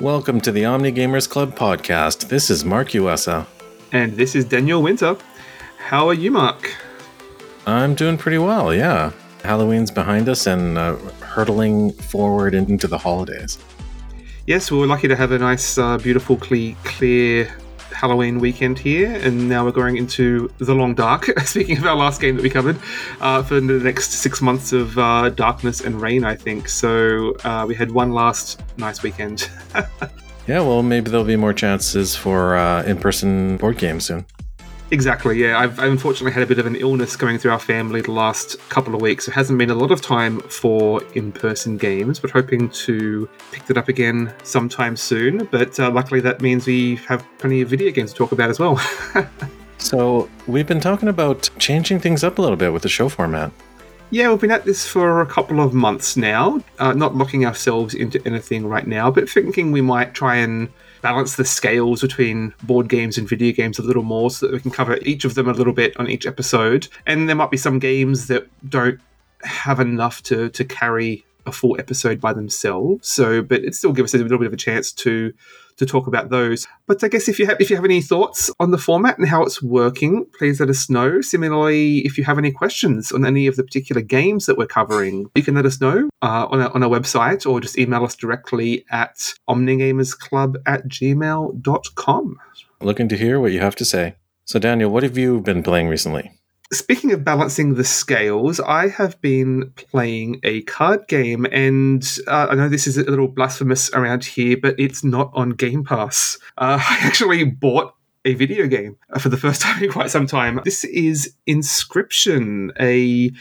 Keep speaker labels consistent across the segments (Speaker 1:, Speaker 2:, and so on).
Speaker 1: Welcome to the Omni Gamers Club podcast. This is Mark Uesa.
Speaker 2: And this is Daniel Winter. How are you, Mark?
Speaker 1: I'm doing pretty well, yeah. Halloween's behind us and uh, hurtling forward into the holidays.
Speaker 2: Yes, we were lucky to have a nice, uh, beautiful, clear Halloween weekend here, and now we're going into the long dark. Speaking of our last game that we covered, uh, for the next six months of uh, darkness and rain, I think. So uh, we had one last nice weekend.
Speaker 1: yeah, well, maybe there'll be more chances for uh, in-person board games soon.
Speaker 2: Exactly, yeah. I've, I've, unfortunately had a bit of an illness going through our family the last couple of weeks. It hasn't been a lot of time for in person games, but hoping to pick that up again sometime soon. But uh, luckily, that means we have plenty of video games to talk about as well.
Speaker 1: so, we've been talking about changing things up a little bit with the show format.
Speaker 2: Yeah, we've been at this for a couple of months now, uh, not locking ourselves into anything right now, but thinking we might try and balance the scales between board games and video games a little more so that we can cover each of them a little bit on each episode. And there might be some games that don't have enough to, to carry a full episode by themselves. So, but it still gives us a little bit of a chance to to talk about those. But I guess if you have if you have any thoughts on the format and how it's working, please let us know. Similarly, if you have any questions on any of the particular games that we're covering, you can let us know uh, on, our, on our website or just email us directly at omnigamersclub at gmail.com.
Speaker 1: Looking to hear what you have to say. So, Daniel, what have you been playing recently?
Speaker 2: Speaking of balancing the scales, I have been playing a card game, and uh, I know this is a little blasphemous around here, but it's not on Game Pass. Uh, I actually bought a video game for the first time in quite some time. This is Inscryption, a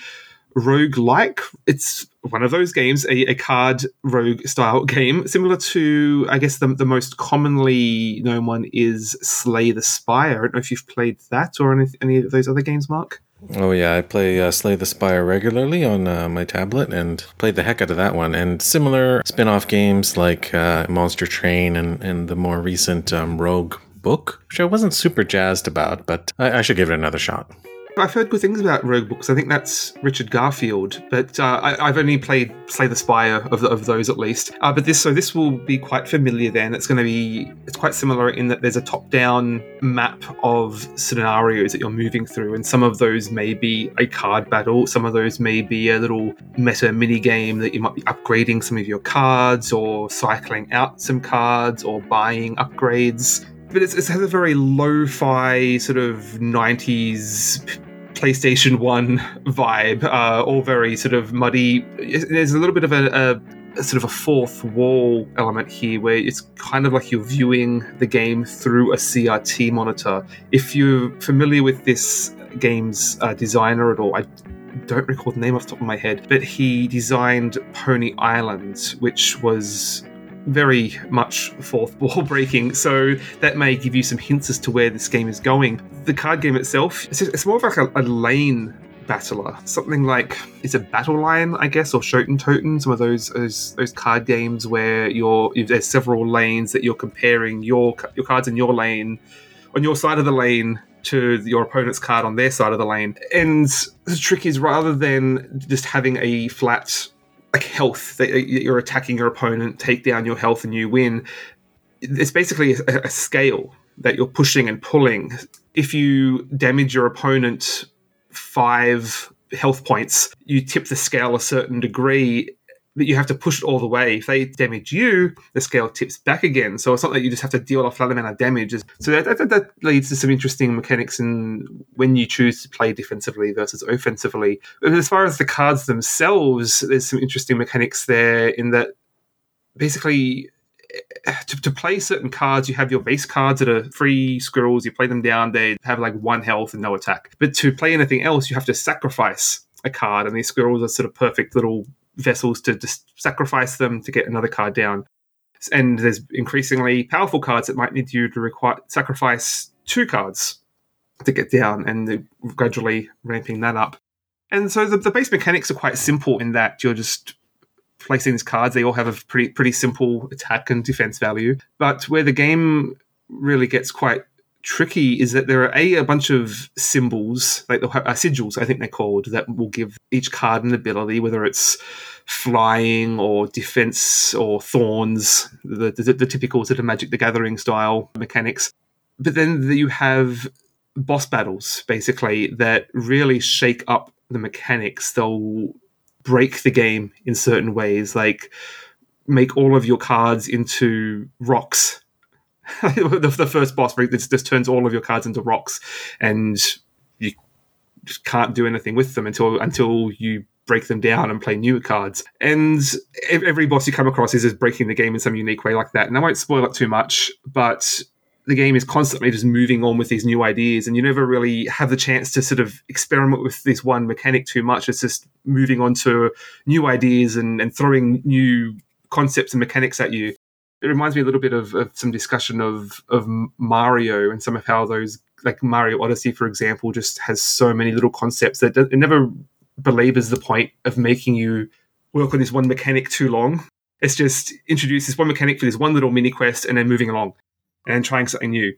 Speaker 2: rogue like. It's one of those games, a, a, card rogue style game, similar to, I guess, the, the most commonly known one is Slay the Spire. I don't know if you've played that or any, any of those other games, Mark.
Speaker 1: Oh yeah, I play uh, Slay the Spire regularly on uh, my tablet and played the heck out of that one. And similar spin-off games like uh, Monster Train and, and the more recent um, Rogue book, which I wasn't super jazzed about, but I, I should give it another shot.
Speaker 2: I've heard good things about Roguebooks. I think that's Richard Garfield, but uh, I, have only played Slay the Spire of, of those at least. Uh, but this, so this will be quite familiar. Then it's going to be it's quite similar in that there's a top-down map of scenarios that you're moving through, and some of those may be a card battle. Some of those may be a little meta mini game that you might be upgrading some of your cards, or cycling out some cards, or buying upgrades but it has a very lo-fi sort of 90s PlayStation 1 vibe, uh, all very sort of muddy. There's a little bit of a, a, a, sort of a fourth wall element here where it's kind of like you're viewing the game through a CRT monitor. If you're familiar with this game's uh, designer at all, I don't recall the name off the top of my head, but he designed Pony Island, which was very much fourth wall breaking, so that may give you some hints as to where this game is going. The card game itself, it's, more of like a, a lane battler. Something like it's a battle line, I guess, or Schotten Totten. Some of those, those those card games where you're there's several lanes that you're comparing your your cards in your lane on your side of the lane to your opponent's card on their side of the lane. And the trick is rather than just having a flat like health that uh, you're attacking your opponent, take down your health, and you win. It's basically a, a scale that you're pushing and pulling. If you damage your opponent five health points, you tip the scale a certain degree but you have to push it all the way. If they damage you, the scale tips back again. So it's not that you just have to deal a flat amount of damage. So that, that, that, leads to some interesting mechanics in when you choose to play defensively versus offensively. As far as the cards themselves, there's some interesting mechanics there in that basically eh, to, to, play certain cards, you have your base cards that are free squirrels. You play them down; they have like one health and no attack. But to play anything else, you have to sacrifice a card, and these squirrels are sort of perfect little vessels to just sacrifice them to get another card down. And there's increasingly powerful cards that might need you to require sacrifice two cards to get down, and gradually ramping that up. And so the, the base mechanics are quite simple in that you're just placing these cards. They all have a pretty pretty simple attack and defense value. But where the game really gets quite tricky is that there are a, a bunch of symbols, like the uh, sigils, I think they're called, that will give each card an ability, whether it's flying or defense or thorns, the, the, the typical sort of Magic the Gathering style mechanics. But then you have boss battles, basically, that really shake up the mechanics. They'll break the game in certain ways, like make all of your cards into rocks. the, the, first boss this, turns all of your cards into rocks, and you just can't do anything with them until until you break them down and play new cards. And every boss you come across is breaking the game in some unique way like that. And I won't spoil it too much, but the game is constantly just moving on with these new ideas, and you never really have the chance to sort of experiment with this one mechanic too much. It's just moving on to new ideas and, and throwing new concepts and mechanics at you. It reminds me a little bit of, of some discussion of of Mario and some of how those, like Mario Odyssey, for example, just has so many little concepts that it never belabors the point of making you work on this one mechanic too long. It's just introduce this one mechanic for this one little mini quest and then moving along and trying something new.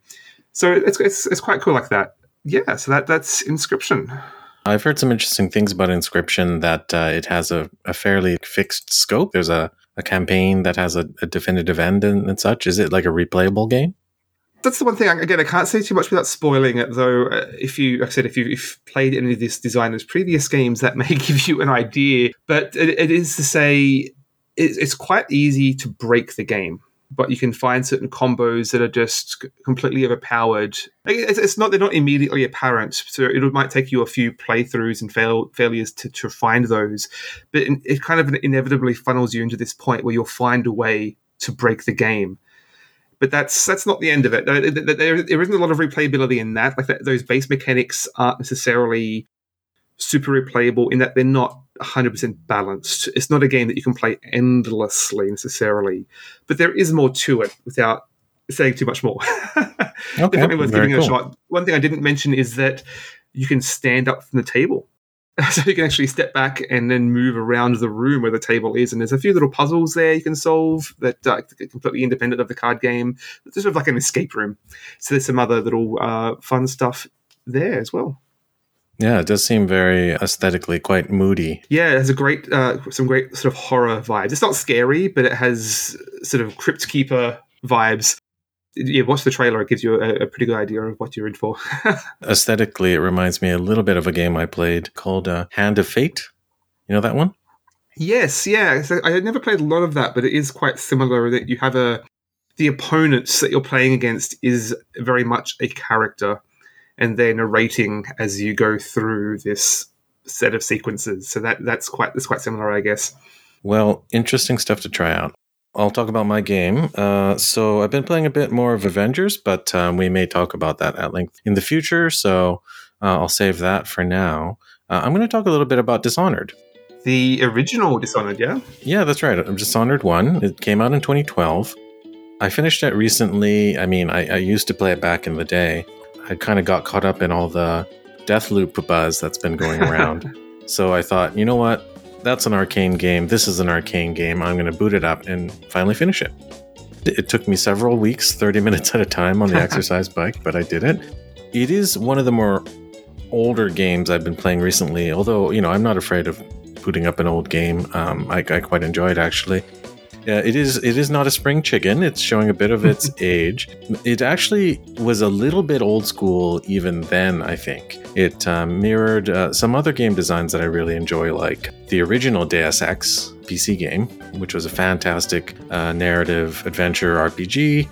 Speaker 2: So it's, it's, it's quite cool like that. Yeah, so that that's Inscryption.
Speaker 1: I've heard some interesting things about Inscryption that uh, it has a, a, fairly fixed scope. There's a, a campaign that has a, a definitive end and, and, such. Is it like a replayable game?
Speaker 2: That's the one thing. Again, I can't say too much without spoiling it, though. Uh, if you, like I said, if you've played any of this designer's previous games, that may give you an idea. But it, it is to say, it's quite easy to break the game but you can find certain combos that are just completely overpowered. It's, not they're not immediately apparent, so it might take you a few playthroughs and fail, failures to, to find those, but it kind of inevitably funnels you into this point where you'll find a way to break the game. But that's that's not the end of it. There, there isn't a lot of replayability in that. Like that, those base mechanics aren't necessarily super replayable in that they're not 100% balanced. It's not a game that you can play endlessly necessarily, but there is more to it without saying too much more. okay, Definitely worth giving cool. it a shot. One thing I didn't mention is that you can stand up from the table. So you can actually step back and then move around the room where the table is, and there's a few little puzzles there you can solve that are completely independent of the card game. It's sort of like an escape room. So there's some other little uh, fun stuff there as well.
Speaker 1: Yeah, it does seem very aesthetically quite moody.
Speaker 2: Yeah, it has a great, uh, some great sort of horror vibes. It's not scary, but it has sort of crypt keeper vibes. Yeah, watch the trailer; it gives you a, a pretty good idea of what you're in for.
Speaker 1: Aesthetically, it reminds me a little bit of a game I played called uh, Hand of Fate. You know that one?
Speaker 2: Yes, yeah. So I had never played a lot of that, but it is quite similar. That you have a the opponents that you're playing against is very much a character and they're narrating as you go through this set of sequences. So that that's quite that's quite similar, I guess.
Speaker 1: Well, interesting stuff to try out. I'll talk about my game. Uh, so I've been playing a bit more of Avengers, but um, we may talk about that at length in the future. So uh, I'll save that for now. Uh, I'm going to talk a little bit about Dishonored.
Speaker 2: The original Dishonored, yeah?
Speaker 1: Yeah, that's right. Dishonored 1. It came out in 2012. I finished it recently. I mean, I, I used to play it back in the day. I kind of got caught up in all the Deathloop buzz that's been going around. so I thought, you know what? That's an Arkane game. This is an Arkane game. I'm going to boot it up and finally finish it. It took me several weeks, 30 minutes at a time on the exercise bike, but I did it. It is one of the more older games I've been playing recently, although, you know, I'm not afraid of booting up an old game. Um, I, I quite enjoy it actually. Yeah, it is. It is not a spring chicken. It's showing a bit of its age. It actually was a little bit old school even then. I think it um, mirrored uh, some other game designs that I really enjoy, like the original Deus Ex PC game, which was a fantastic uh, narrative adventure RPG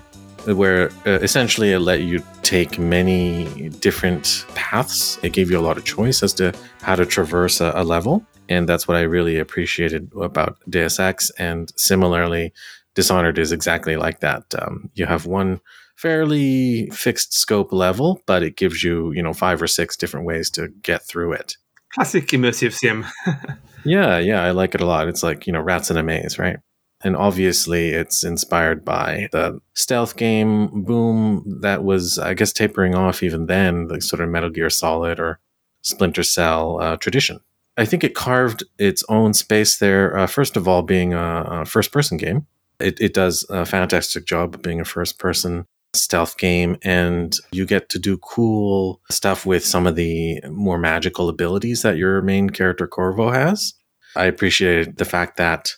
Speaker 1: where uh, essentially it let you take many different paths. It gave you a lot of choice as to how to traverse a, a level. And that's what I really appreciated about Deus Ex. And similarly, Dishonored is exactly like that. Um, you have one fairly fixed scope level, but it gives you, you know, five or six different ways to get through it.
Speaker 2: Classic immersive sim.
Speaker 1: yeah, yeah, I like it a lot. It's like, you know, rats in a maze, right? And obviously, it's inspired by the stealth game boom that was, I guess, tapering off even then, the sort of Metal Gear Solid or Splinter Cell uh, tradition. I think it carved its own space there. Uh, first of all, being a, a first person game, it, it, does a fantastic job of being a first person stealth game, and you get to do cool stuff with some of the more magical abilities that your main character Corvo has. I appreciated the fact that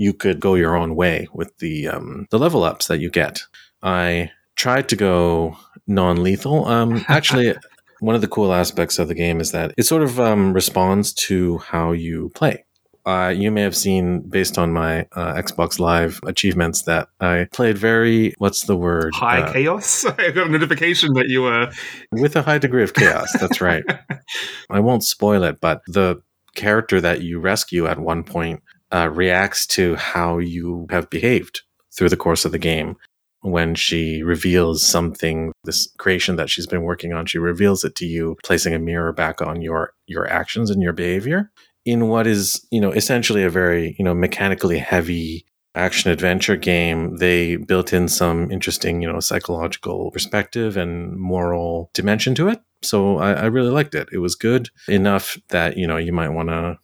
Speaker 1: you could go your own way with the um, the level ups that you get. I tried to go non lethal. Um, actually, one of the cool aspects of the game is that it sort of um, responds to how you play. Uh, you may have seen, based on my uh, Xbox Live achievements, that I played very, what's the word?
Speaker 2: High
Speaker 1: Uh,
Speaker 2: chaos. I got a notification that you were.
Speaker 1: with a high degree of chaos. That's right. I won't spoil it, but the character that you rescue at one point uh, reacts to how you have behaved through the course of the game. When she reveals something, this creation that she's been working on, she reveals it to you, placing a mirror back on your your actions and your behavior in what is, you know, essentially a very, you know, mechanically heavy action adventure game, they built in some interesting, you know, psychological perspective and moral dimension to it. So I, I really liked it. It was good enough that, you know, you might want to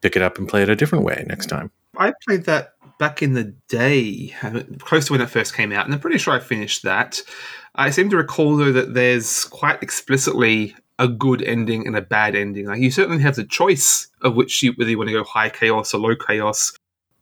Speaker 1: pick it up and play it a different way next time.
Speaker 2: I played that back in the day, close to when it first came out, and I'm pretty sure I finished that. I seem to recall though that there's quite explicitly a good ending and a bad ending. Like you certainly have the choice of which you whether you want to go high chaos or low chaos,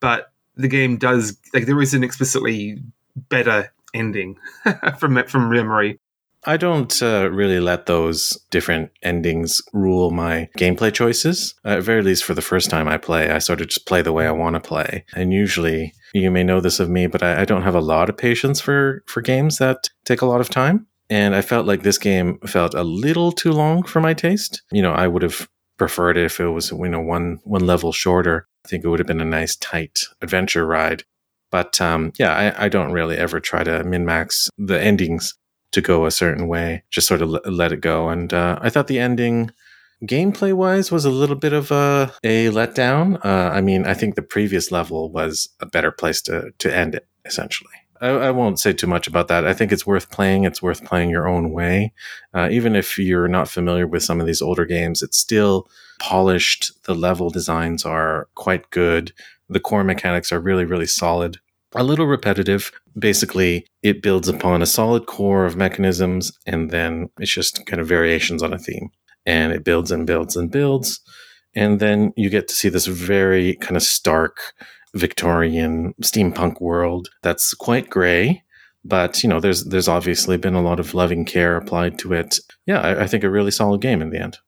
Speaker 2: but the game does like there is an explicitly better ending from from memory.
Speaker 1: I don't uh, really let those different endings rule my gameplay choices. At very least, for the first time I play, I sort of just play the way I want to play. And usually, you may know this of me, but I, I don't have a lot of patience for for games that take a lot of time. And I felt like this game felt a little too long for my taste. You know, I would have preferred it if it was you know one one level shorter. I think it would have been a nice tight adventure ride. But um, yeah, I, I don't really ever try to min max the endings to go a certain way. Just sort of let it go. And uh, I thought the ending, gameplay wise, was a little bit of a a letdown. Uh, I mean, I think the previous level was a better place to to end it. Essentially, I, I won't say too much about that. I think it's worth playing. It's worth playing your own way, uh, even if you're not familiar with some of these older games. It's still polished. The level designs are quite good. The core mechanics are really, really solid a little repetitive. Basically, it builds upon a solid core of mechanisms, and then it's just kind of variations on a theme. And it builds and builds and builds. And then you get to see this very kind of stark Victorian steampunk world that's quite gray. But you know, there's there's obviously been a lot of loving care applied to it. Yeah, I, I think a really solid game in the end.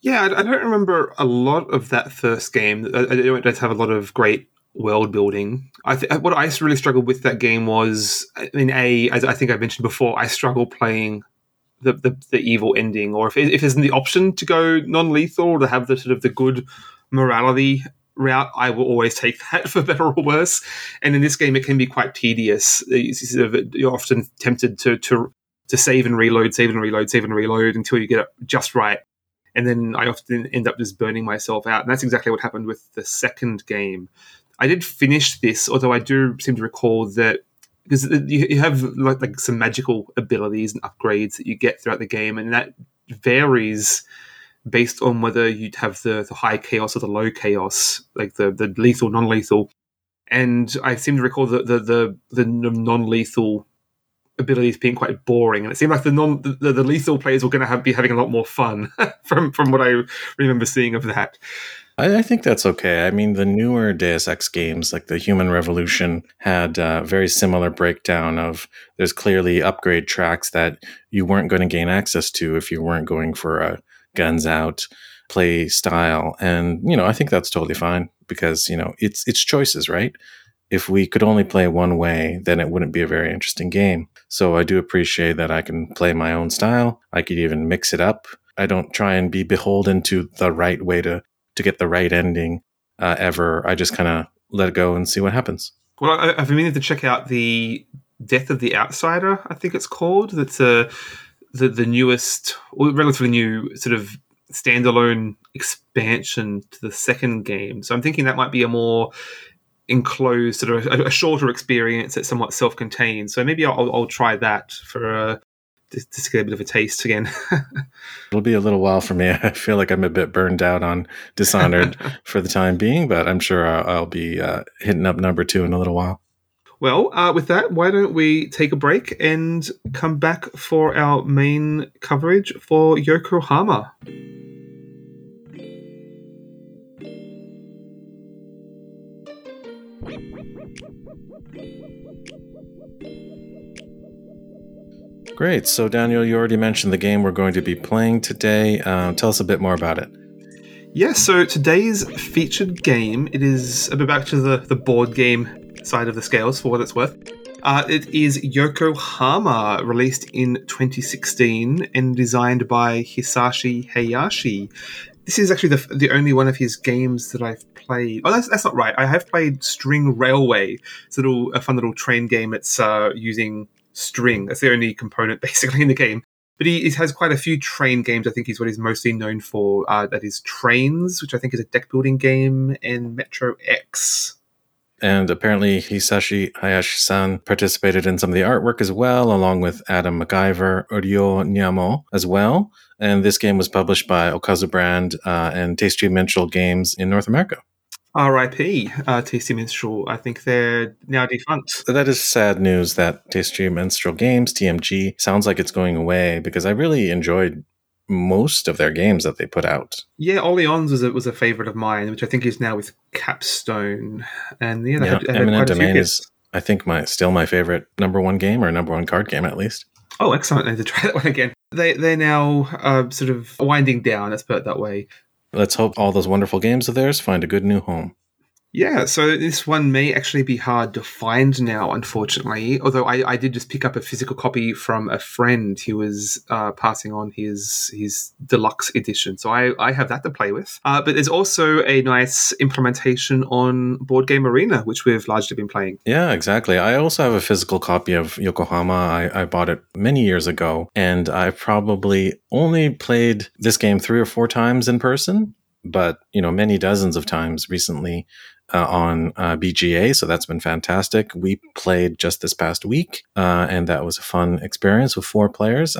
Speaker 2: Yeah, I, I don't remember a lot of that first game. I, I don't have a lot of great world building. I th- what I really struggled with that game was, I mean, a as I think I mentioned before, I struggle playing the, the, the evil ending, or if if there's the option to go non lethal to have the sort of the good morality route, I will always take that for better or worse. And in this game, it can be quite tedious. You're often tempted to to to save and reload, save and reload, save and reload until you get it just right. And then I often end up just burning myself out. And that's exactly what happened with the second game. I did finish this, although I do seem to recall that because you have like, like some magical abilities and upgrades that you get throughout the game, and that varies based on whether you'd have the, the high chaos or the low chaos, like the, the lethal, non lethal. And I seem to recall the the the, the non lethal abilities being quite boring, and it seemed like the non the, the lethal players were going to have be having a lot more fun from from what I remember seeing of that.
Speaker 1: I, I think that's okay. I mean, the newer Deus Ex games, like the Human Revolution, had a very similar breakdown of there's clearly upgrade tracks that you weren't going to gain access to if you weren't going for a guns out play style. And, you know, I think that's totally fine because, you know, it's it's choices, right? If we could only play one way, then it wouldn't be a very interesting game. So I do appreciate that I can play my own style. I could even mix it up. I don't try and be beholden to the right way to to get the right ending uh, ever. I just kind of let it go and see what happens.
Speaker 2: Well, I, I've been meaning to check out the Death of the Outsider. I think it's called. That's a the the newest, or relatively new, sort of standalone expansion to the second game. So I'm thinking that might be a more enclosed, sort of a, a shorter experience that's somewhat self-contained. So maybe I'll, I'll try that for uh, just, just get a bit of a taste again.
Speaker 1: It'll be a little while for me. I feel like I'm a bit burned out on Dishonored for the time being, but I'm sure I'll, I'll be uh, hitting up number two in a little while.
Speaker 2: Well, uh, with that, why don't we take a break and come back for our main coverage for Yokohama?
Speaker 1: Great. So, Daniel, you already mentioned the game we're going to be playing today. Uh, tell us a bit more about it.
Speaker 2: Yeah, so today's featured game, it is a bit back to the, the board game side of the scales for what it's worth. Uh, it is Yokohama, released in 2016 and designed by Hisashi Hayashi. This is actually the, the only one of his games that I've played. Oh, that's, that's not right. I have played String Railway. It's a little a fun little train game. It's uh, using string. That's the only component basically in the game. But he, he, has quite a few train games. I think he's what he's mostly known for. Uh, that is Trains, which I think is a deck building game, and Metro X.
Speaker 1: And apparently, Hisashi Hayashi-san participated in some of the artwork as well, along with Adam McIver, Ryo Nyamo as well. And this game was published by Okazu Brand uh, and Tasty Minstrel Games in North America.
Speaker 2: R.I.P. Uh, Tasty Minstrel. I think they're now defunct.
Speaker 1: That is sad news that Tasty Minstrel Games, TMG, sounds like it's going away because I really enjoyed most of their games that they put out.
Speaker 2: Yeah, Orleans was a, was a favorite of mine, which I think is now with Capstone. And yeah,
Speaker 1: yeah had, Eminent Domain is, I think, my still my favorite number one game or number one card game at least.
Speaker 2: Oh, excellent! I need to try that one again. They they're now uh, sort of winding down. Let's put it that way.
Speaker 1: Let's hope all those wonderful games of theirs find a good new home.
Speaker 2: Yeah, so this one may actually be hard to find now, unfortunately. Although I, I did just pick up a physical copy from a friend who was uh, passing on his his deluxe edition, so I, I have that to play with. Uh, but there's also a nice implementation on Board Game Arena, which we've largely been playing.
Speaker 1: Yeah, exactly. I also have a physical copy of Yokohama. I, I bought it many years ago, and I probably only played this game three or four times in person but you know many dozens of times recently uh, on uh, BGA, so that's been fantastic. We played just this past week, uh, and that was a fun experience with four players.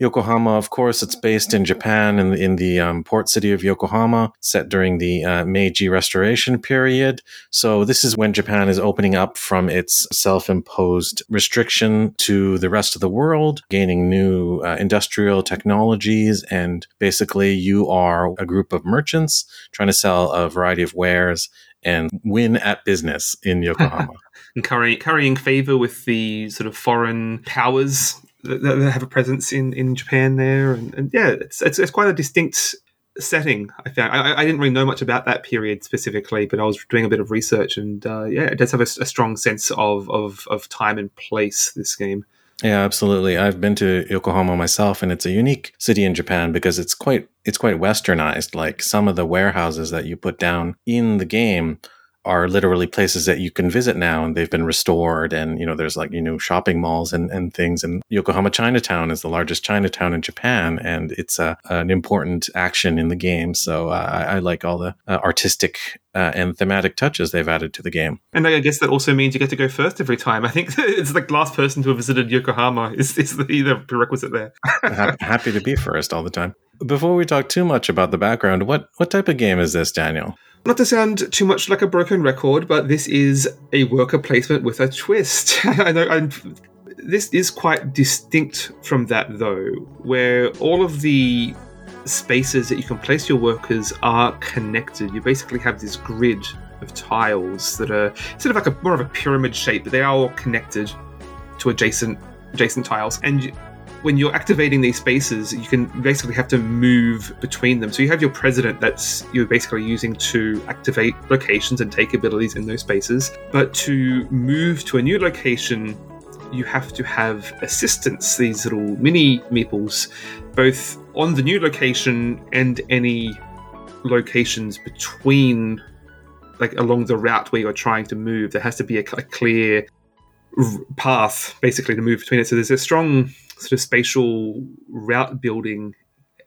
Speaker 1: Yokohama, of course, it's based in Japan in the, in the um, port city of Yokohama, set during the uh, Meiji Restoration period. So this is when Japan is opening up from its self-imposed restriction to the rest of the world, gaining new uh, industrial technologies, and basically you are a group of merchants trying to sell a variety of wares and win at business in Yokohama.
Speaker 2: and curry, currying favor with the sort of foreign powers that, that have a presence in, in Japan there. And, and yeah, it's, it's, it's, quite a distinct setting. I found I, I, didn't really know much about that period specifically, but I was doing a bit of research, and uh, yeah, it does have a, a strong sense of, of, of time and place. This game.
Speaker 1: Yeah, absolutely. I've been to Yokohama myself and it's a unique city in Japan because it's quite it's quite westernized. Like some of the warehouses that you put down in the game are literally places that you can visit now and they've been restored and you know there's like you know shopping malls and, and things and yokohama chinatown is the largest chinatown in japan and it's a, an important action in the game so uh, I, I, like all the uh, artistic uh, and thematic touches they've added to the game.
Speaker 2: And i guess that also means you get to go first every time. I think it's the last person to have visited yokohama is, is the, the prerequisite there.
Speaker 1: Happy to be first all the time. Before we talk too much about the background what what type of game is this daniel
Speaker 2: not to sound too much like a broken record, but this is a worker placement with a twist. I know I'm, this is quite distinct from that, though, where all of the spaces that you can place your workers are connected. You basically have this grid of tiles that are sort of like a more of a pyramid shape, but they are all connected to adjacent adjacent tiles, and when you're activating these spaces, you can basically have to move between them. So you have your president that's you're basically using to activate locations and take abilities in those spaces. But to move to a new location, you have to have assistants, these little mini meeples, both on the new location and any locations between, like along the route where you're trying to move. There has to be a, a clear path basically to move between it. So there's a strong sort of spatial route building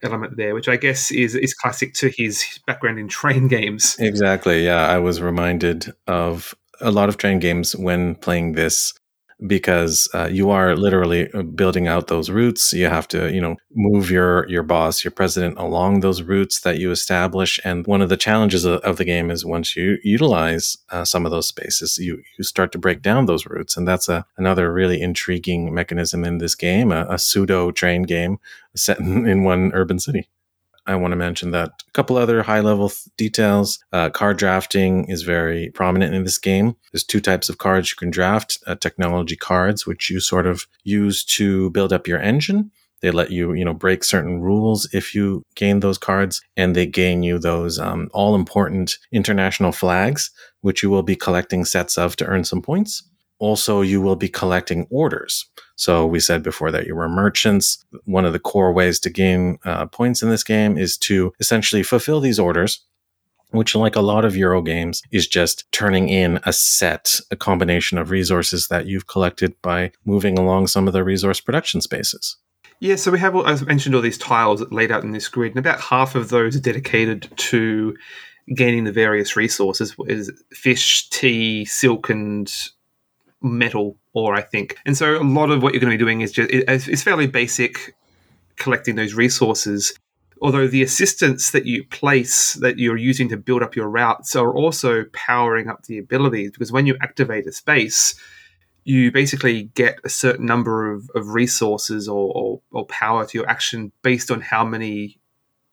Speaker 2: element there, which I guess is is classic to his background in train games.
Speaker 1: Exactly. Yeah, I was reminded of a lot of train games when playing this because uh, you are literally uh, building out those routes. You have to, you know, move your your boss, your president, along those routes that you establish. And one of the challenges of, of the game is once you utilize uh, some of those spaces, you you start to break down those routes, and that's a another really intriguing mechanism in this game, a, a pseudo train game set in, in one urban city. I want to mention that a couple other high level th- details. Uh, card drafting is very prominent in this game. There's two types of cards you can draft uh, technology cards, which you sort of use to build up your engine. They let you, you know, break certain rules if you gain those cards, and they gain you those um, all important international flags, which you will be collecting sets of to earn some points. Also, you will be collecting orders. So we said before that you were merchants. One of the core ways to gain uh, points in this game is to essentially fulfill these orders which like a lot of Euro games is just turning in a set, a combination of resources that you've collected by moving along some of the resource production spaces.
Speaker 2: Yeah, so we have, as I mentioned, all these tiles laid out in this grid, and about half of those are dedicated to gaining the various resources, is fish, tea, silk, and metal ore, I think. And so a lot of what you're going to be doing is just it's fairly basic collecting those resources. Although the assistants that you place that you're using to build up your routes are also powering up the abilities because when you activate a space, you basically get a certain number of, of resources or, or, or power to your action based on how many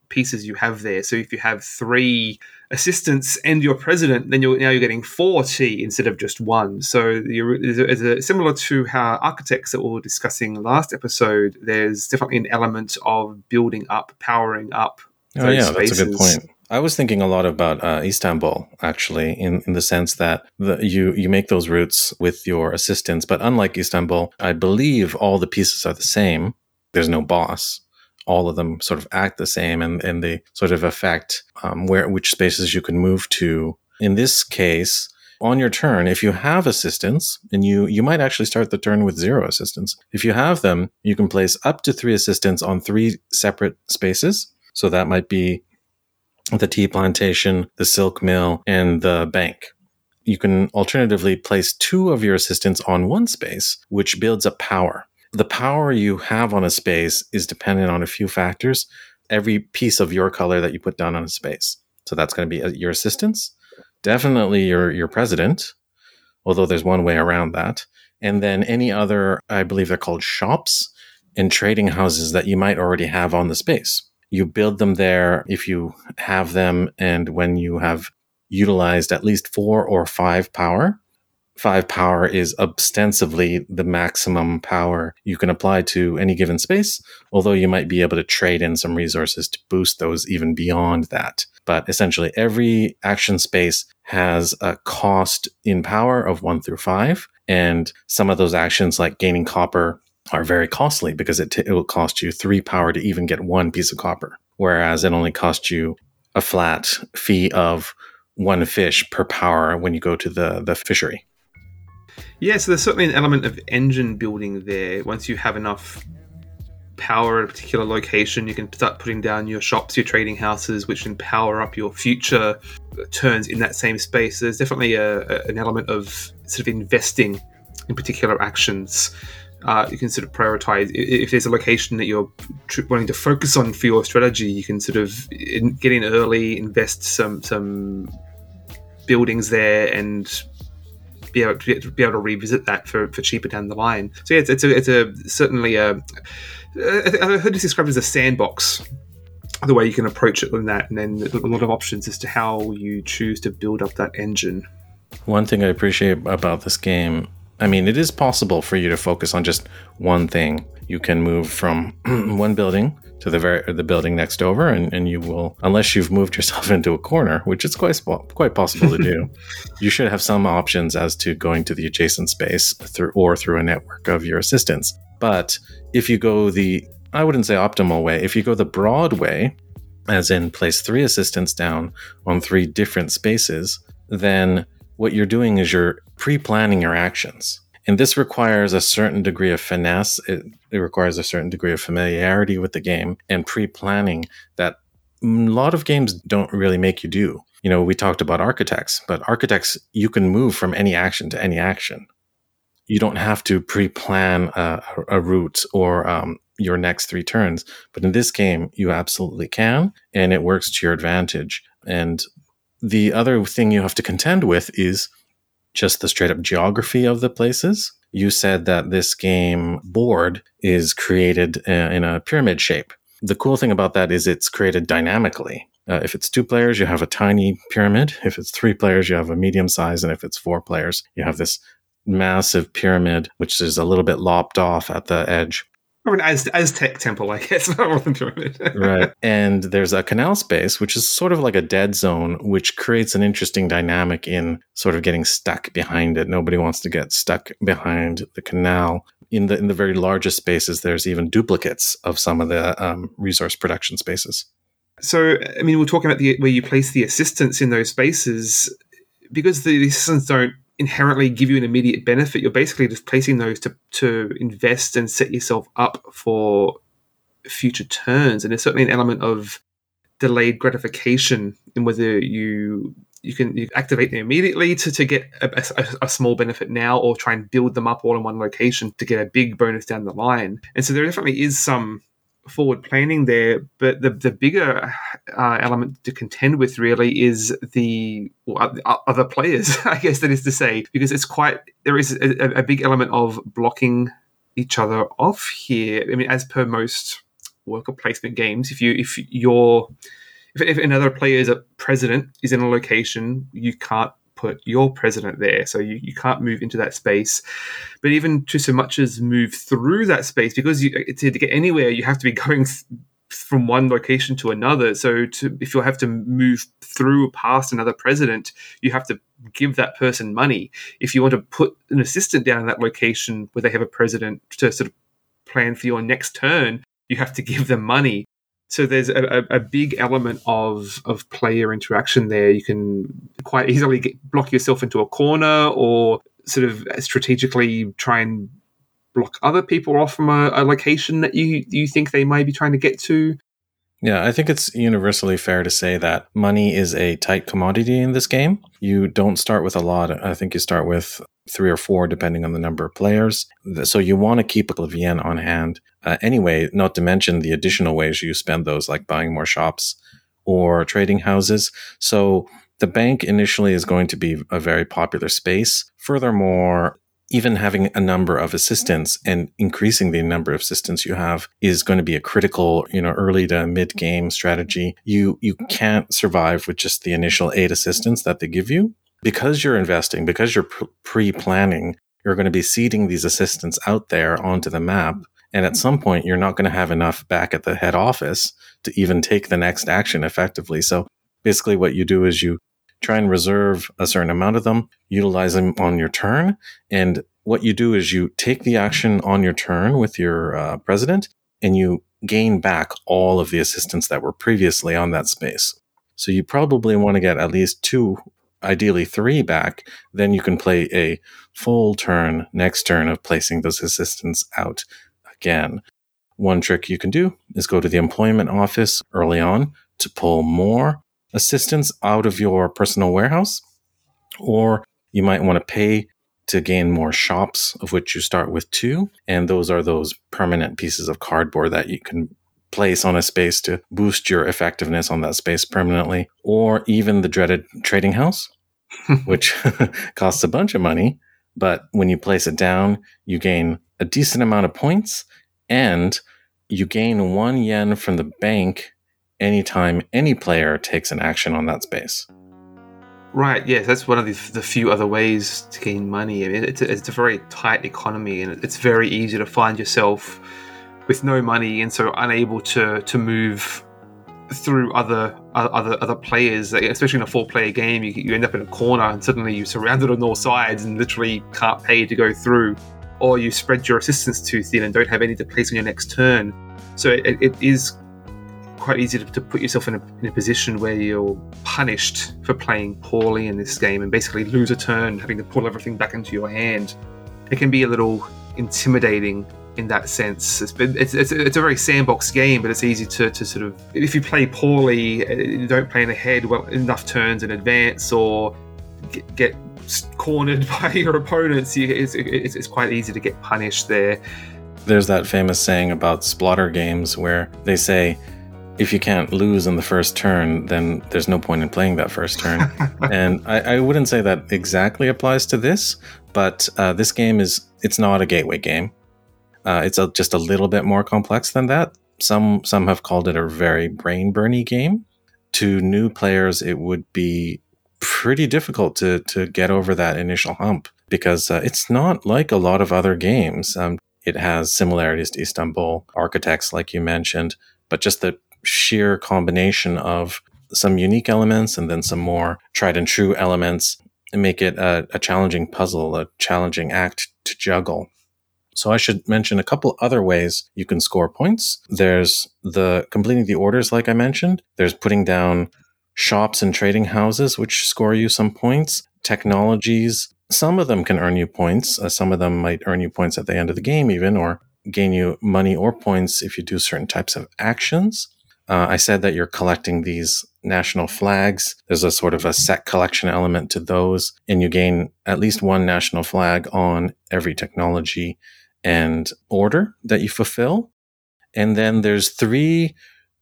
Speaker 2: pieces you have there. So if you have three assistants and your president, then you're now you're getting four tea instead of just one. So it's a, similar to how architects that we were discussing last episode. There's definitely an element of building up, powering up.
Speaker 1: Oh yeah, spaces. that's a good point. I was thinking a lot about uh, Istanbul actually, in, in the sense that the, you you make those routes with your assistants, but unlike Istanbul, I believe all the pieces are the same. There's no boss all of them sort of act the same and, and they sort of affect um, where which spaces you can move to. In this case, on your turn, if you have assistants, and you you might actually start the turn with zero assistants. If you have them, you can place up to three assistants on three separate spaces. So that might be the tea plantation, the silk mill, and the bank. You can alternatively place two of your assistants on one space, which builds up power the power you have on a space is dependent on a few factors. Every piece of your color that you put down on a space. So that's going to be uh, your assistants, definitely your your president, although there's one way around that, and then any other, I believe they're called shops and trading houses that you might already have on the space. You build them there if you have them, and when you have utilized at least four or five power, five power is ostensibly the maximum power you can apply to any given space, although you might be able to trade in some resources to boost those even beyond that. But essentially, every action space has a cost in power of one through five. And some of those actions, like gaining copper, are very costly because it, t- it will cost you three power to even get one piece of copper, whereas it only costs you a flat fee of one fish per power when you go to the, the fishery.
Speaker 2: Yeah, so there's certainly an element of engine building there. Once you have enough power at a particular location, you can start putting down your shops, your trading houses, which can power up your future turns in that same space. There's definitely a, a, an element of sort of investing in particular actions. Uh, you can sort of prioritize if there's a location that you're wanting to focus on for your strategy. You can sort of get in early, invest some some buildings there, and be able to be able to revisit that for, for cheaper down the line. So yeah, it's, it's a it's a certainly a I heard this described as a sandbox. The way you can approach it with that, and then a lot of options as to how you choose to build up that engine.
Speaker 1: One thing I appreciate about this game, I mean, it is possible for you to focus on just one thing. You can move from one building to the very the building next over, and, and you will, unless you've moved yourself into a corner, which is quite quite possible to do, you should have some options as to going to the adjacent space through or through a network of your assistants. But if you go the, I wouldn't say optimal way, if you go the broad way, as in place three assistants down on three different spaces, then what you're doing is you're pre-planning your actions. And this requires a certain degree of finesse. It, it requires a certain degree of familiarity with the game and pre planning that a lot of games don't really make you do. You know, we talked about architects, but architects, you can move from any action to any action. you don't have to pre-plan a, a route or um, your next three turns. But in this game, you absolutely can, and it works to your advantage. And the other thing you have to contend with is just the straight up geography of the places. You said that this game board is created uh, in a pyramid shape. The cool thing about that is it's created dynamically. Uh, if it's two players, you have a tiny pyramid. If it's three players, you have a medium size. And if it's four players, you have this massive pyramid, which is a little bit lopped off at the edge.
Speaker 2: Or an Az- Aztec temple, I guess, rather than pyramid.
Speaker 1: right. And there's a canal space, which is sort of like a dead zone, which creates an interesting dynamic in sort of getting stuck behind it. Nobody wants to get stuck behind the canal. In the in the very largest spaces, there's even duplicates of some of the um, resource production spaces.
Speaker 2: So, I mean, we're talking about the where you place the assistants in those spaces because the assistants don't inherently give you an immediate benefit. You're basically just placing those to, to invest and set yourself up for future turns. And there's certainly an element of delayed gratification in whether you you can you activate them immediately to, to get a, a, a, small benefit now or try and build them up all in one location to get a big bonus down the line. And so there definitely is some forward planning there. But the the bigger uh, element to contend with really is the well, other players, I guess that is to say, because it's quite there is a, a, big element of blocking each other off here. I mean, as per most worker placement games, if you if you're if, if another player's a president is in a location, you can't put your president there. So you, you can't move into that space. But even to so much as move through that space, because you, uh, to, to get anywhere, you have to be going th- from one location to another. So to, if you have to move through past another president, you have to give that person money. If you want to put an assistant down in that location where they have a president to sort of plan for your next turn, you have to give them money. So there's a, a, big element of of player interaction there. You can quite easily get, block yourself into a corner, or sort of strategically try and block other people off from a, a location that you you think they might be trying to get to.
Speaker 1: Yeah, I think it's universally fair to say that money is a tight commodity in this game. You don't start with a lot. I think you start with three or four, depending on the number of players. So you want to keep a Vienne on hand uh, anyway, not to mention the additional ways you spend those, like buying more shops or trading houses. So the bank initially is going to be a very popular space. Furthermore, even having a number of assistants and increasing the number of assistants you have is going to be a critical, you know, early to mid game strategy. You, you can't survive with just the initial eight assistants that they give you because you're investing, because you're pre planning, you're going to be seeding these assistants out there onto the map. And at some point, you're not going to have enough back at the head office to even take the next action effectively. So basically, what you do is you try and reserve a certain amount of them, utilize them on your turn. And what you do is you take the action on your turn with your uh, president and you gain back all of the assistants that were previously on that space. So you probably want to get at least two ideally three back, then you can play a full turn next turn of placing those assistants out again. One trick you can do is go to the employment office early on to pull more assistants out of your personal warehouse, or you might want to pay to gain more shops, of which you start with two. And those are those permanent pieces of cardboard that you can place on a space to boost your effectiveness on that space permanently, or even the dreaded trading house, which costs a bunch of money. But when you place it down, you gain a decent amount of points and you gain one yen from the bank anytime any player takes an action on that space.
Speaker 2: Right, yes, that's one of the, the few other ways to gain money. I mean, it's a, it's a very tight economy and it's very easy to find yourself with no money and so unable to to move through other other other players, especially in a four-player game, you, you end up in a corner and suddenly you're surrounded on all sides and literally can't pay to go through, or you spread your assistance too thin and don't have any to place on your next turn. So it, it is quite easy to, to put yourself in a, in a, position where you're punished for playing poorly in this game and basically lose a turn, having to pull everything back into your hand. It can be a little intimidating in that sense. It's, been, it's, it's, it's, a very sandbox game, but it's easy to, to sort of if you play poorly, you don't plan ahead well enough turns in advance, or get cornered by your opponents, you, it's, it's, it's quite easy to get punished there.
Speaker 1: There's that famous saying about splatter games where they say, if you can't lose in the first turn, then there's no point in playing that first turn. and I, I, wouldn't say that exactly applies to this, but uh, this game is it's not a gateway game. Uh, it's a, just a little bit more complex than that. Some some have called it a very brain burny game. To new players, it would be pretty difficult to to get over that initial hump because uh, it's not like a lot of other games. Um, it has similarities to Istanbul Architects, like you mentioned, but just the sheer combination of some unique elements and then some more tried and true elements make it a, a challenging puzzle, a challenging act to juggle. So I should mention a couple other ways you can score points. There's the completing the orders, like I mentioned. There's putting down shops and trading houses, which score you some points. Technologies, some of them can earn you points. Uh, some of them might earn you points at the end of the game, even, or gain you money or points if you do certain types of actions. Uh, I said that you're collecting these national flags. There's a sort of a set collection element to those, and you gain at least one national flag on every technology and order that you fulfill. And then there's three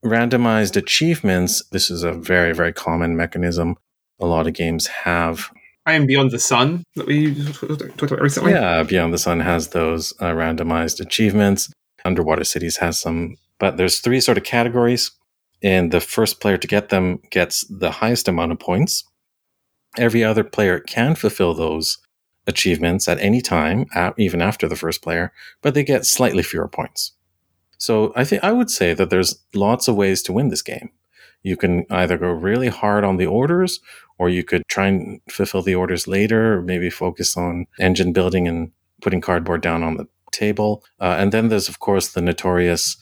Speaker 1: randomized achievements. This is a very, very common mechanism a lot of games have.
Speaker 2: I am Beyond the Sun that we talked about recently.
Speaker 1: Yeah, Beyond the Sun has those uh, randomized achievements. Underwater Cities has some, but there's three sort of categories and the first player to get them gets the highest amount of points. Every other player can fulfill those achievements at any time, even after the first player, but they get slightly fewer points. So I think I would say that there's lots of ways to win this game. You can either go really hard on the orders, or you could try and fulfill the orders later, or maybe focus on engine building and putting cardboard down on the table. Uh, and then there's, of course, the notorious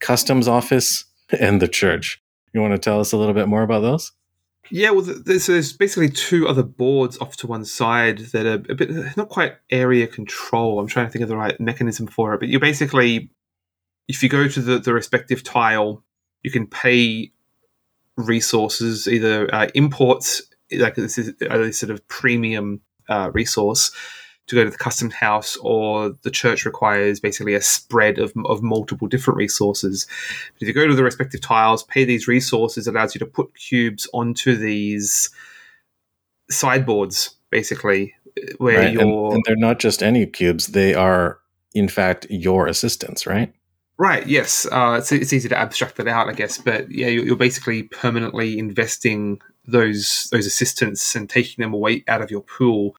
Speaker 1: customs office and the church. You want to tell us a little bit more about those?
Speaker 2: Yeah, well, there's, there's basically two other boards off to one side that are a bit not quite area control. I'm trying to think of the right mechanism for it, but you basically, if you go to the, the respective tile, you can pay resources, either uh, imports, like this is a sort of premium uh, resource, to go to the custom house or the church requires basically a spread of, of multiple different resources. But if you go to the respective tiles, pay these resources, allows you to put cubes onto these sideboards, basically, where right. you're.
Speaker 1: And, and they're not just any cubes, they are, in fact, your assistants, right?
Speaker 2: Right. Yes. Uh, it's, it's easy to abstract that out, I guess, but yeah, you're, you're basically permanently investing those those assistants and taking them away out of your pool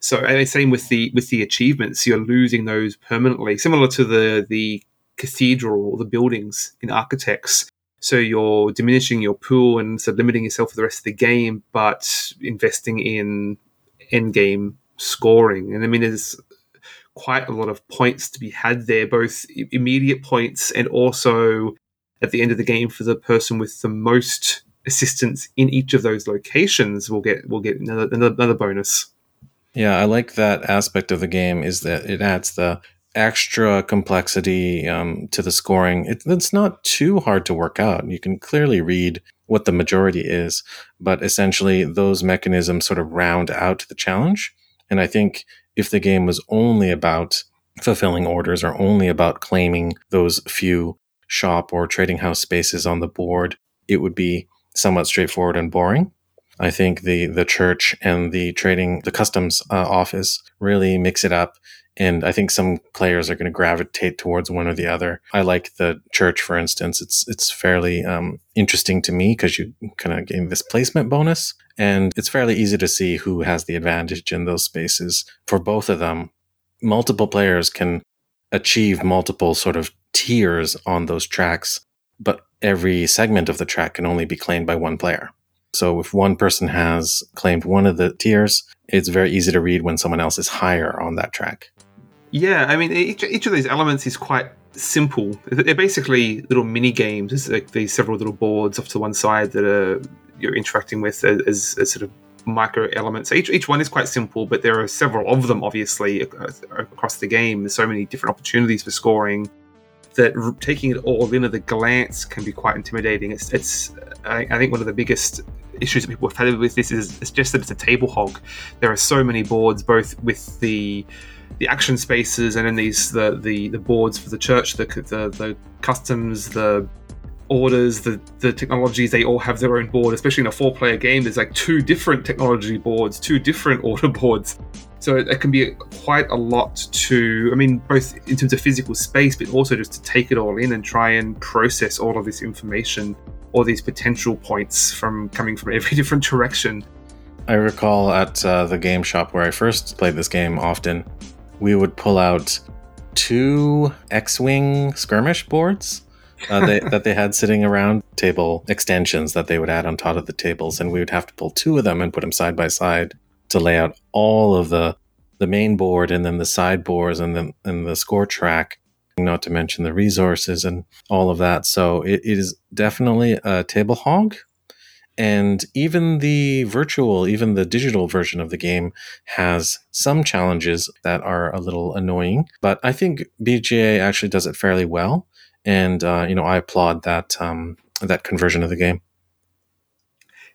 Speaker 2: so same with the with the achievements, you're losing those permanently, similar to the the cathedral or the buildings in Architects. So you're diminishing your pool and so limiting yourself for the rest of the game, but investing in end game scoring. And I mean, there's quite a lot of points to be had there, both immediate points and also at the end of the game for the person with the most assistants in each of those locations will get will get another, another bonus.
Speaker 1: Yeah, I like that aspect of the game is that it adds the extra complexity um, to the scoring. It, it's not too hard to work out. You can clearly read what the majority is, but essentially those mechanisms sort of round out the challenge. And I think if the game was only about fulfilling orders or only about claiming those few shop or trading house spaces on the board, it would be somewhat straightforward and boring. I think the the church and the trading the customs uh, office really mix it up. And I think some players are going to gravitate towards one or the other. I like the church, for instance. It's it's fairly um, interesting to me because you kind of gain this placement bonus, and it's fairly easy to see who has the advantage in those spaces. For both of them, multiple players can achieve multiple sort of tiers on those tracks, but every segment of the track can only be claimed by one player. So if one person has claimed one of the tiers, it's very easy to read when someone else is higher on that track.
Speaker 2: Yeah, I mean, each, each of these elements is quite simple. They're basically little mini games. It's like these several little boards off to one side that are you're interacting with as, as sort of micro elements. Each, each one is quite simple, but there are several of them, obviously, across the game. There's so many different opportunities for scoring that taking it all in at a glance can be quite intimidating. It's, it's I, I think one of the biggest issues that people have had with this is it's just that it's a table hog. There are so many boards, both with the the action spaces and then these the the, the boards for the church, the, the the customs, the orders, the the technologies. They all have their own board. Especially in a four player game, there's like two different technology boards, two different order boards. So it, it can be quite a lot to, I mean, both in terms of physical space, but also just to take it all in and try and process all of this information all these potential points from coming from every different direction.
Speaker 1: I recall at uh, the game shop where I first played this game often, we would pull out two X-wing skirmish boards uh, they, that they had sitting around table extensions that they would add on top of the tables, and we would have to pull two of them and put them side by side to lay out all of the the main board and then the sideboards and then and the score track not to mention the resources and all of that. So it, it is definitely a table hog. And even the virtual, even the digital version of the game has some challenges that are a little annoying. But I think BGA actually does it fairly well. And, uh, you know, I applaud that, um, that conversion of the game.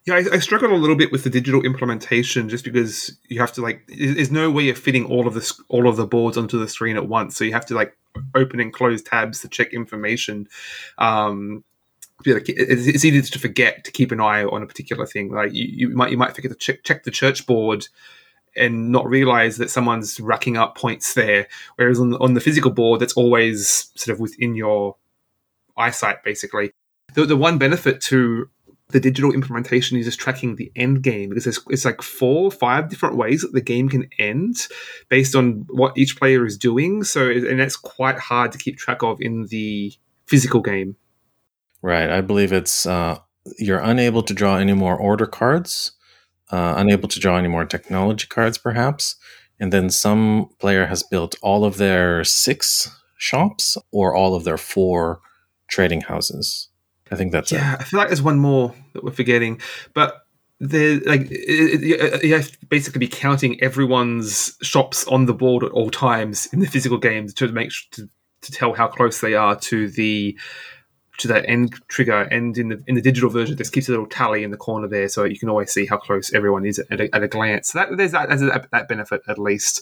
Speaker 2: Yeah, I, I struggled a little bit with the digital implementation just because you have to like. There's no way of fitting all of the all of the boards onto the screen at once, so you have to like open and close tabs to check information. Um, it's easy to forget to keep an eye on a particular thing. Like you, you might you might forget to check, check the church board and not realize that someone's racking up points there. Whereas on the, on the physical board, that's always sort of within your eyesight, basically. The, the one benefit to the digital implementation is just tracking the end game because it's, it's like four five different ways that the game can end based on what each player is doing. So, and that's quite hard to keep track of in the physical game.
Speaker 1: Right. I believe it's uh, you're unable to draw any more order cards, uh, unable to draw any more technology cards, perhaps. And then some player has built all of their six shops or all of their four trading houses. I think that's
Speaker 2: yeah. It. I feel like there's one more that we're forgetting, but they like it, it, uh, you have to basically be counting everyone's shops on the board at all times in the physical games to make to, to tell how close they are to the to that end trigger. And in the in the digital version, this keeps a little tally in the corner there, so you can always see how close everyone is at a, at a glance. So that there's that, there's that benefit at least.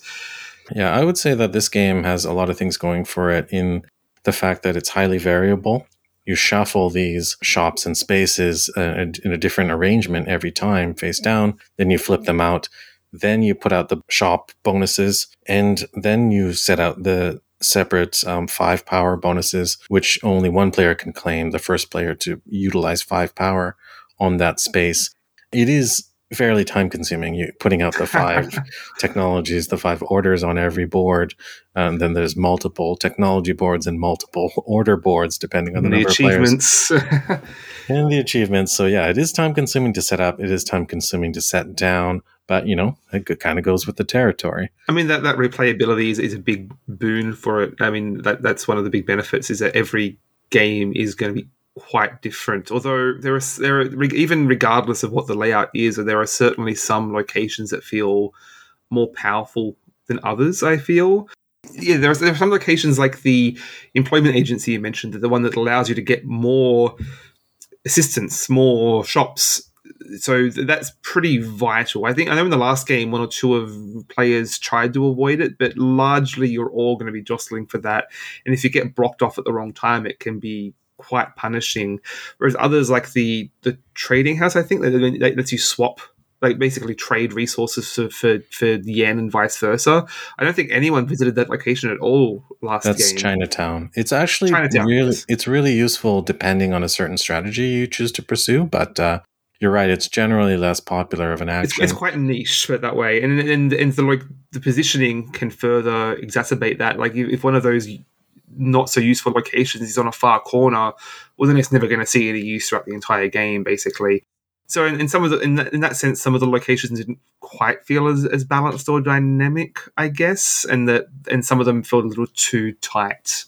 Speaker 1: Yeah, I would say that this game has a lot of things going for it in the fact that it's highly variable you shuffle these shops and spaces uh, in a different arrangement every time, face down. Then you flip them out. Then you put out the shop bonuses, and then you set out the separate um, five power bonuses, which only one player can claim. The first player to utilize five power on that space. It is fairly time consuming. You putting out the five technologies, the five orders on every board. and um, then there's multiple technology boards and multiple order boards depending on the, the number achievements. of players. and the achievements. So yeah, it is time consuming to set up. It is time consuming to set down. But you know, it kind of goes with the territory.
Speaker 2: I mean, that that replayability is, is a big boon for it. I mean, that that's one of the big benefits is that every game is going to be quite different. Although there are there are even regardless of what the layout is, there are certainly some locations that feel more powerful than others. I feel. Yeah, there are, there are some locations like the employment agency you mentioned, the one that allows you to get more assistants, more shops. So that's pretty vital. I think I know in the last game, one or two of players tried to avoid it, but largely you're all going to be jostling for that. And if you get blocked off at the wrong time, it can be quite punishing. Whereas others like the the trading house, I think that, that lets you swap like basically trade resources for, for, for yen and vice versa. I don't think anyone visited that location at all last
Speaker 1: That's
Speaker 2: game.
Speaker 1: Chinatown. It's actually Chinatown, really yes. it's really useful depending on a certain strategy you choose to pursue, but uh, you're right. It's generally less popular of an action.
Speaker 2: It's, it's quite niche, but that way, and and and the like the positioning can further exacerbate that. Like if one of those not so useful locations He's on a far corner, well, then it's never going to see any use throughout the entire game, basically. So, in, in some of the in that, in that sense, some of the locations didn't quite feel as, as balanced or dynamic, I guess, and that and some of them felt a little too tight.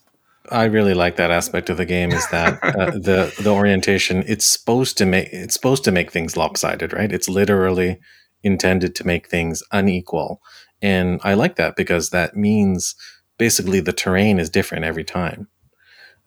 Speaker 1: I really like that aspect of the game is that uh, the the orientation it's supposed to make it's supposed to make things lopsided, right? It's literally intended to make things unequal, and I like that because that means basically the terrain is different every time.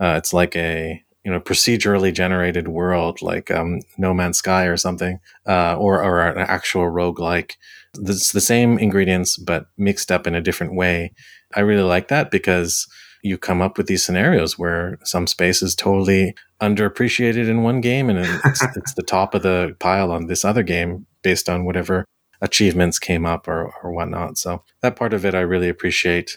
Speaker 1: Uh, it's like a you know procedurally generated world like um, No Man's Sky or something, uh, or or an actual rogue like. It's the same ingredients but mixed up in a different way. I really like that because you come up with these scenarios where some space is totally underappreciated in one game and it's, it's the top of the pile on this other game based on whatever achievements came up or, or whatnot. So that part of it I really appreciate.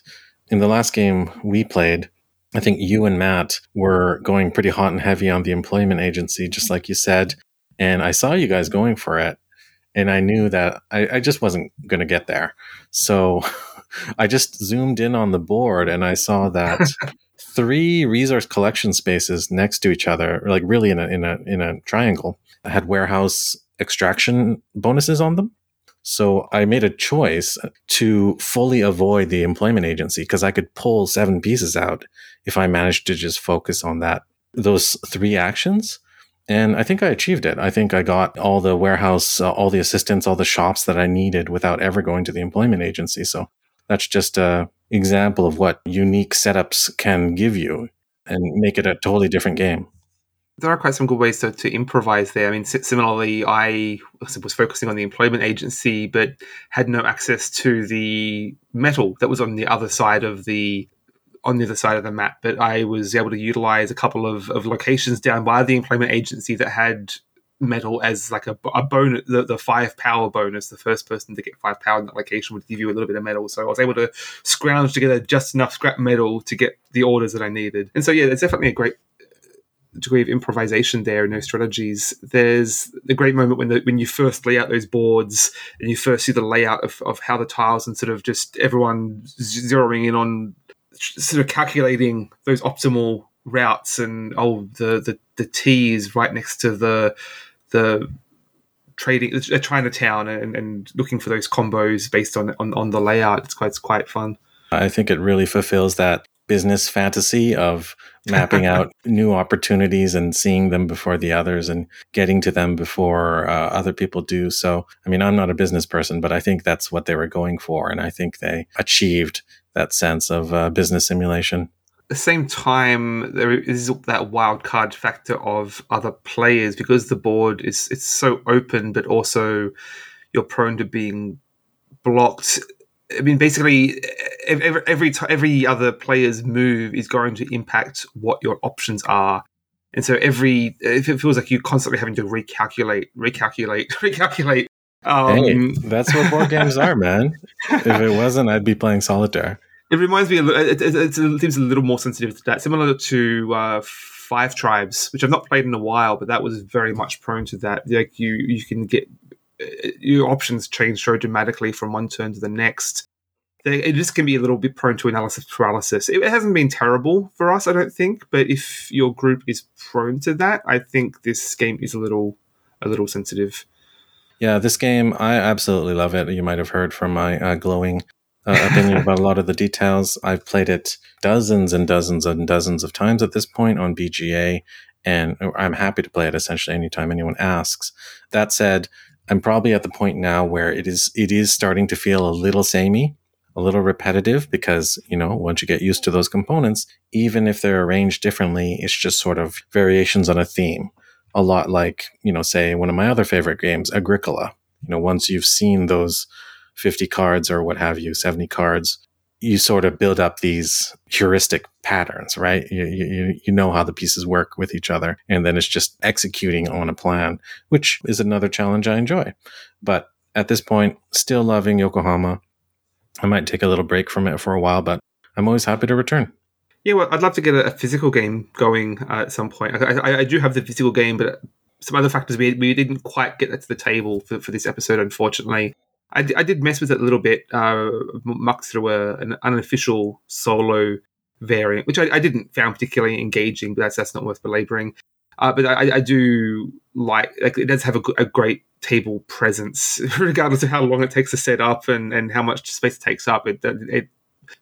Speaker 1: In the last game we played, I think you and Matt were going pretty hot and heavy on the employment agency, just like you said. And I saw you guys going for it. And I knew that I, I just wasn't going to get there. So I just zoomed in on the board and I saw that three resource collection spaces next to each other, like really in a, in a, in a triangle, had warehouse extraction bonuses on them. So I made a choice to fully avoid the employment agency because I could pull seven pieces out if I managed to just focus on that, those three actions. And I think I achieved it. I think I got all the warehouse, uh, all the assistants, all the shops that I needed without ever going to the employment agency. So that's just a example of what unique setups can give you and make it a totally different game
Speaker 2: there are quite some good ways to, to improvise there. I mean, similarly, I was focusing on the employment agency, but had no access to the metal that was on the other side of the on the other side of the map. But I was able to utilize a couple of, of locations down by the employment agency that had metal as like a, a bonus, the, the five power bonus. The first person to get five power in that location would give you a little bit of metal. So I was able to scrounge together just enough scrap metal to get the orders that I needed. And so yeah, it's definitely a great degree of improvisation there, no strategies. There's the great moment when the, when you first lay out those boards and you first see the layout of, of how the tiles and sort of just everyone zeroing in on sort of calculating those optimal routes and oh the the, the tea is right next to the the trading uh, Chinatown and, and looking for those combos based on, on on the layout. It's quite it's quite fun.
Speaker 1: I think it really fulfills that business fantasy of mapping out new opportunities and seeing them before the others and getting to them before uh, other people do. So, I mean, I'm not a business person, but I think that's what they were going for. And I think they achieved that sense of uh, business simulation.
Speaker 2: At the same time, there is that wild card factor of other players because the board is it's so open, but also you're prone to being blocked I mean, basically, every every, every other player's move is going to impact what your options are, and so every if it feels like you're constantly having to recalculate, recalculate, recalculate.
Speaker 1: Um, hey, that's what board games are, man. if it wasn't, I'd be playing solitaire.
Speaker 2: It reminds me. It, it, it, seems a little more sensitive to that, similar to uh, Five Tribes, which I've not played in a while, but that was very much prone to that. Like you, you can get your options change so dramatically from one turn to the next. It just can be a little bit prone to analysis paralysis. It hasn't been terrible for us, I don't think, but if your group is prone to that, I think this game is a little a little sensitive.
Speaker 1: Yeah, this game I absolutely love it. You might have heard from my uh, glowing uh, opinion about a lot of the details. I've played it dozens and dozens and dozens of times at this point on BGA, and I'm happy to play it essentially anytime anyone asks. That said, I'm probably at the point now where it is it is starting to feel a little samey, a little repetitive because, you know, once you get used to those components, even if they're arranged differently, it's just sort of variations on a theme. A lot like, you know, say one of my other favorite games, Agricola. You know, once you've seen those 50 cards or what have you, 70 cards, you sort of build up these heuristic patterns, right? You, you, you know how the pieces work with each other. And then it's just executing on a plan, which is another challenge I enjoy. But at this point, still loving Yokohama. I might take a little break from it for a while, but I'm always happy to return.
Speaker 2: Yeah, well, I'd love to get a, physical game going uh, at some point. I, I, I, do have the physical game, but some other factors we, we didn't quite get that to the table for, for this episode, unfortunately. I, I did mess with it a little bit, uh, through a, an unofficial solo variant, which I, I, didn't found particularly engaging, but that's that's not worth belaboring. Uh, but I, I, do like, like it does have a, a, great table presence, regardless of how long it takes to set up and, and how much space it takes up. It, it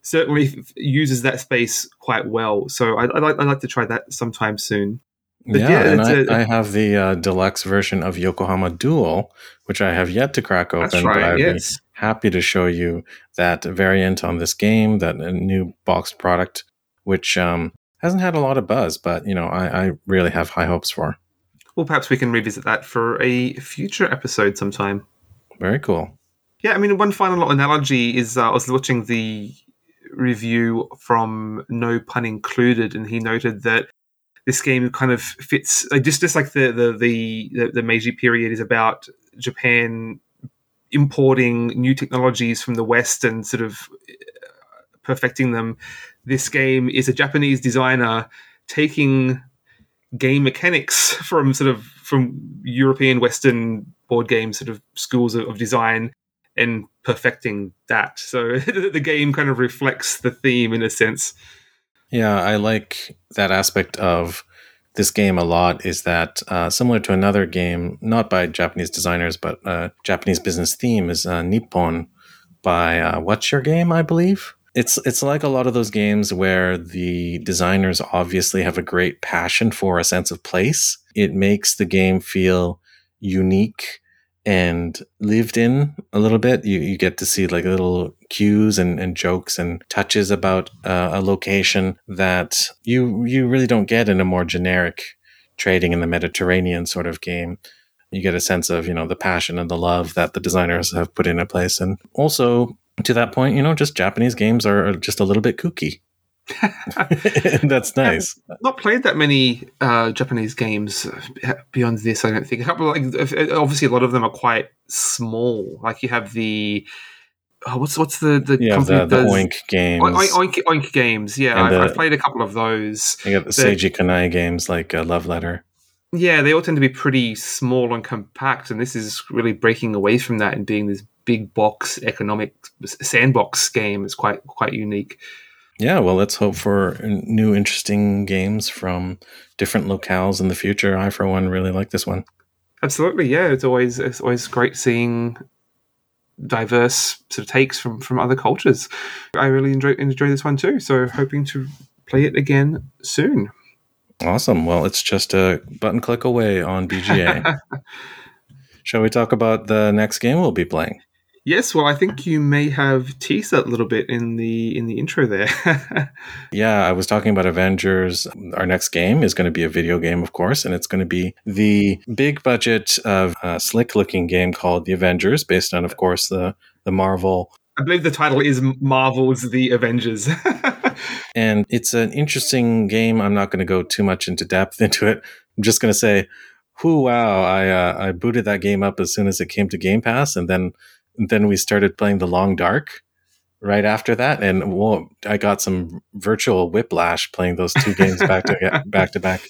Speaker 2: certainly uses that space quite well. So I, like, I'd like to try that sometime soon.
Speaker 1: But yeah, yeah and I, a, I have the uh, deluxe version of Yokohama Duel, which I have yet to crack open.
Speaker 2: Right,
Speaker 1: but I'd
Speaker 2: yes.
Speaker 1: be happy to show you that variant on this game, that new boxed product, which um, hasn't had a lot of buzz, but you know, I, I really have high hopes for.
Speaker 2: Well, perhaps we can revisit that for a future episode sometime.
Speaker 1: Very cool.
Speaker 2: Yeah, I mean, one final analogy is uh, I was watching the review from No Pun Included, and he noted that this game kind of fits uh, just just like the the the the Meiji period is about Japan importing new technologies from the West and sort of uh, perfecting them. This game is a Japanese designer taking game mechanics from sort of from European Western board game sort of schools of, of design and perfecting that. So the game kind of reflects the theme in a sense.
Speaker 1: Yeah, I like that aspect of this game a lot. Is that uh, similar to another game, not by Japanese designers, but uh, Japanese business theme is uh, Nippon by uh, What's Your Game, I believe. It's it's like a lot of those games where the designers obviously have a great passion for a sense of place. It makes the game feel unique and lived in a little bit. You, you get to see like a little cues and, and jokes and touches about uh, a location that you you really don't get in a more generic trading in the Mediterranean sort of game. You get a sense of you know the passion and the love that the designers have put in a place, and also to that point, you know, just Japanese games are just a little bit kooky. That's nice.
Speaker 2: I've not played that many uh, Japanese games beyond this. I don't think. A couple, like obviously, a lot of them are quite small. Like you have the oh, what's what's the the
Speaker 1: yeah,
Speaker 2: company
Speaker 1: the,
Speaker 2: does-
Speaker 1: Oink games.
Speaker 2: Oink, Oink, Oink games. Yeah, I've,
Speaker 1: the-
Speaker 2: I've played a couple of those.
Speaker 1: You got the
Speaker 2: the-
Speaker 1: Seiji Kanai games like uh, Love Letter.
Speaker 2: Yeah, they all tend to be pretty small and compact, and this is really breaking away from that and being this big box economic sandbox game. It's quite quite unique.
Speaker 1: Yeah, well, let's hope for new interesting games from different locales in the future. I, for one, really like this one.
Speaker 2: Absolutely, yeah. It's always it's always great seeing diverse sort of takes from from other cultures. I really enjoy enjoy this one too. So hoping to play it again soon.
Speaker 1: Awesome. Well, it's just a button click away on BGA. Shall we talk about the next game we'll be playing?
Speaker 2: Yes, well, I think you may have teased that a little bit in the in the intro there.
Speaker 1: Yeah, I was talking about Avengers. Our next game is going to be a video game, of course, and it's going to be the big budget of uh, slick looking game called The Avengers, based on, of course, the the Marvel
Speaker 2: I believe the title is Marvel's The Avengers.
Speaker 1: And it's an interesting game. I'm not going to go too much into depth into it. I'm just going to say, whoo, wow! I uh, I booted that game up as soon as it came to Game Pass, and then then we started playing The Long Dark right after that, and whoa, I got some virtual whiplash playing those two games back to back to back.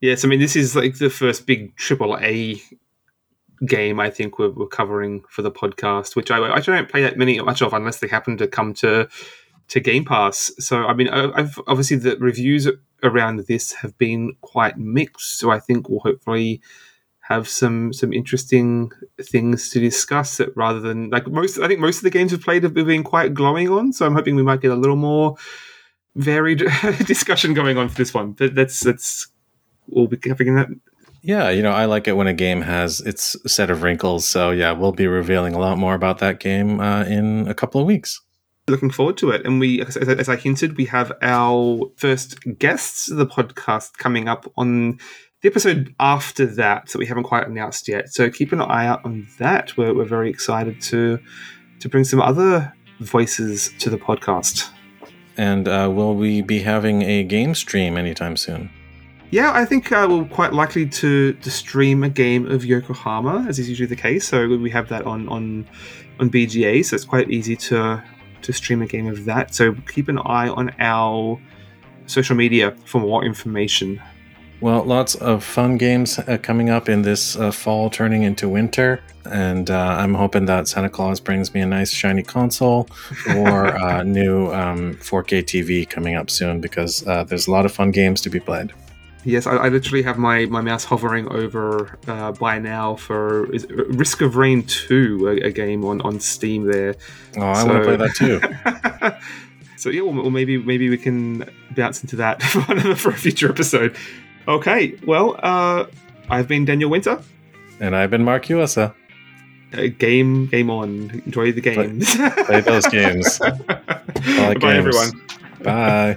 Speaker 2: yes, I mean this is like the first big triple A game I think we're, we're covering for the podcast, which I I don't play that many much of unless they happen to come to to Game Pass. So I mean, I- I've obviously the reviews around this have been quite mixed. So I think we'll hopefully have some some interesting things to discuss. That rather than like most, I think most of the games we've played have been quite glowing on. So I'm hoping we might get a little more varied discussion going on for this one. But that's that's we'll be covering that
Speaker 1: Yeah, you know, I like it when a game has its set of wrinkles. So yeah, we'll be revealing a lot more about that game uh, in a couple of weeks.
Speaker 2: looking forward to it. And we, as, as as I hinted, we have our first guests of the podcast coming up on the episode after that that we haven't quite announced yet. So keep an eye out on that. We're, we're very excited to to bring some other voices to the podcast.
Speaker 1: And uh, will we be having a game stream anytime soon?
Speaker 2: Yeah, I think uh, we're quite likely to, to stream a game of Yokohama, as is usually the case. So we have that on on on BGA, so it's quite easy to to stream a game of that. So keep an eye on our social media for more information.
Speaker 1: Well, lots of fun games uh, coming up in this uh, fall, turning into winter, and uh, I'm hoping that Santa Claus brings me a nice shiny console or uh, new um, 4K TV coming up soon because uh, there's a lot of fun games to be played.
Speaker 2: Yes, I, I literally have my, my mouse hovering over uh, by now for is, Risk of Rain 2, a, a game on, on Steam there.
Speaker 1: Oh, I want to play that too.
Speaker 2: so yeah, well, well, maybe maybe we can bounce into that for, for a future episode. Okay, well, uh, I've been Daniel Winter.
Speaker 1: And I've been Mark USA.
Speaker 2: Uh, game, game on. Enjoy the games.
Speaker 1: Play those games. Like
Speaker 2: Bye,
Speaker 1: games.
Speaker 2: everyone.
Speaker 1: Bye.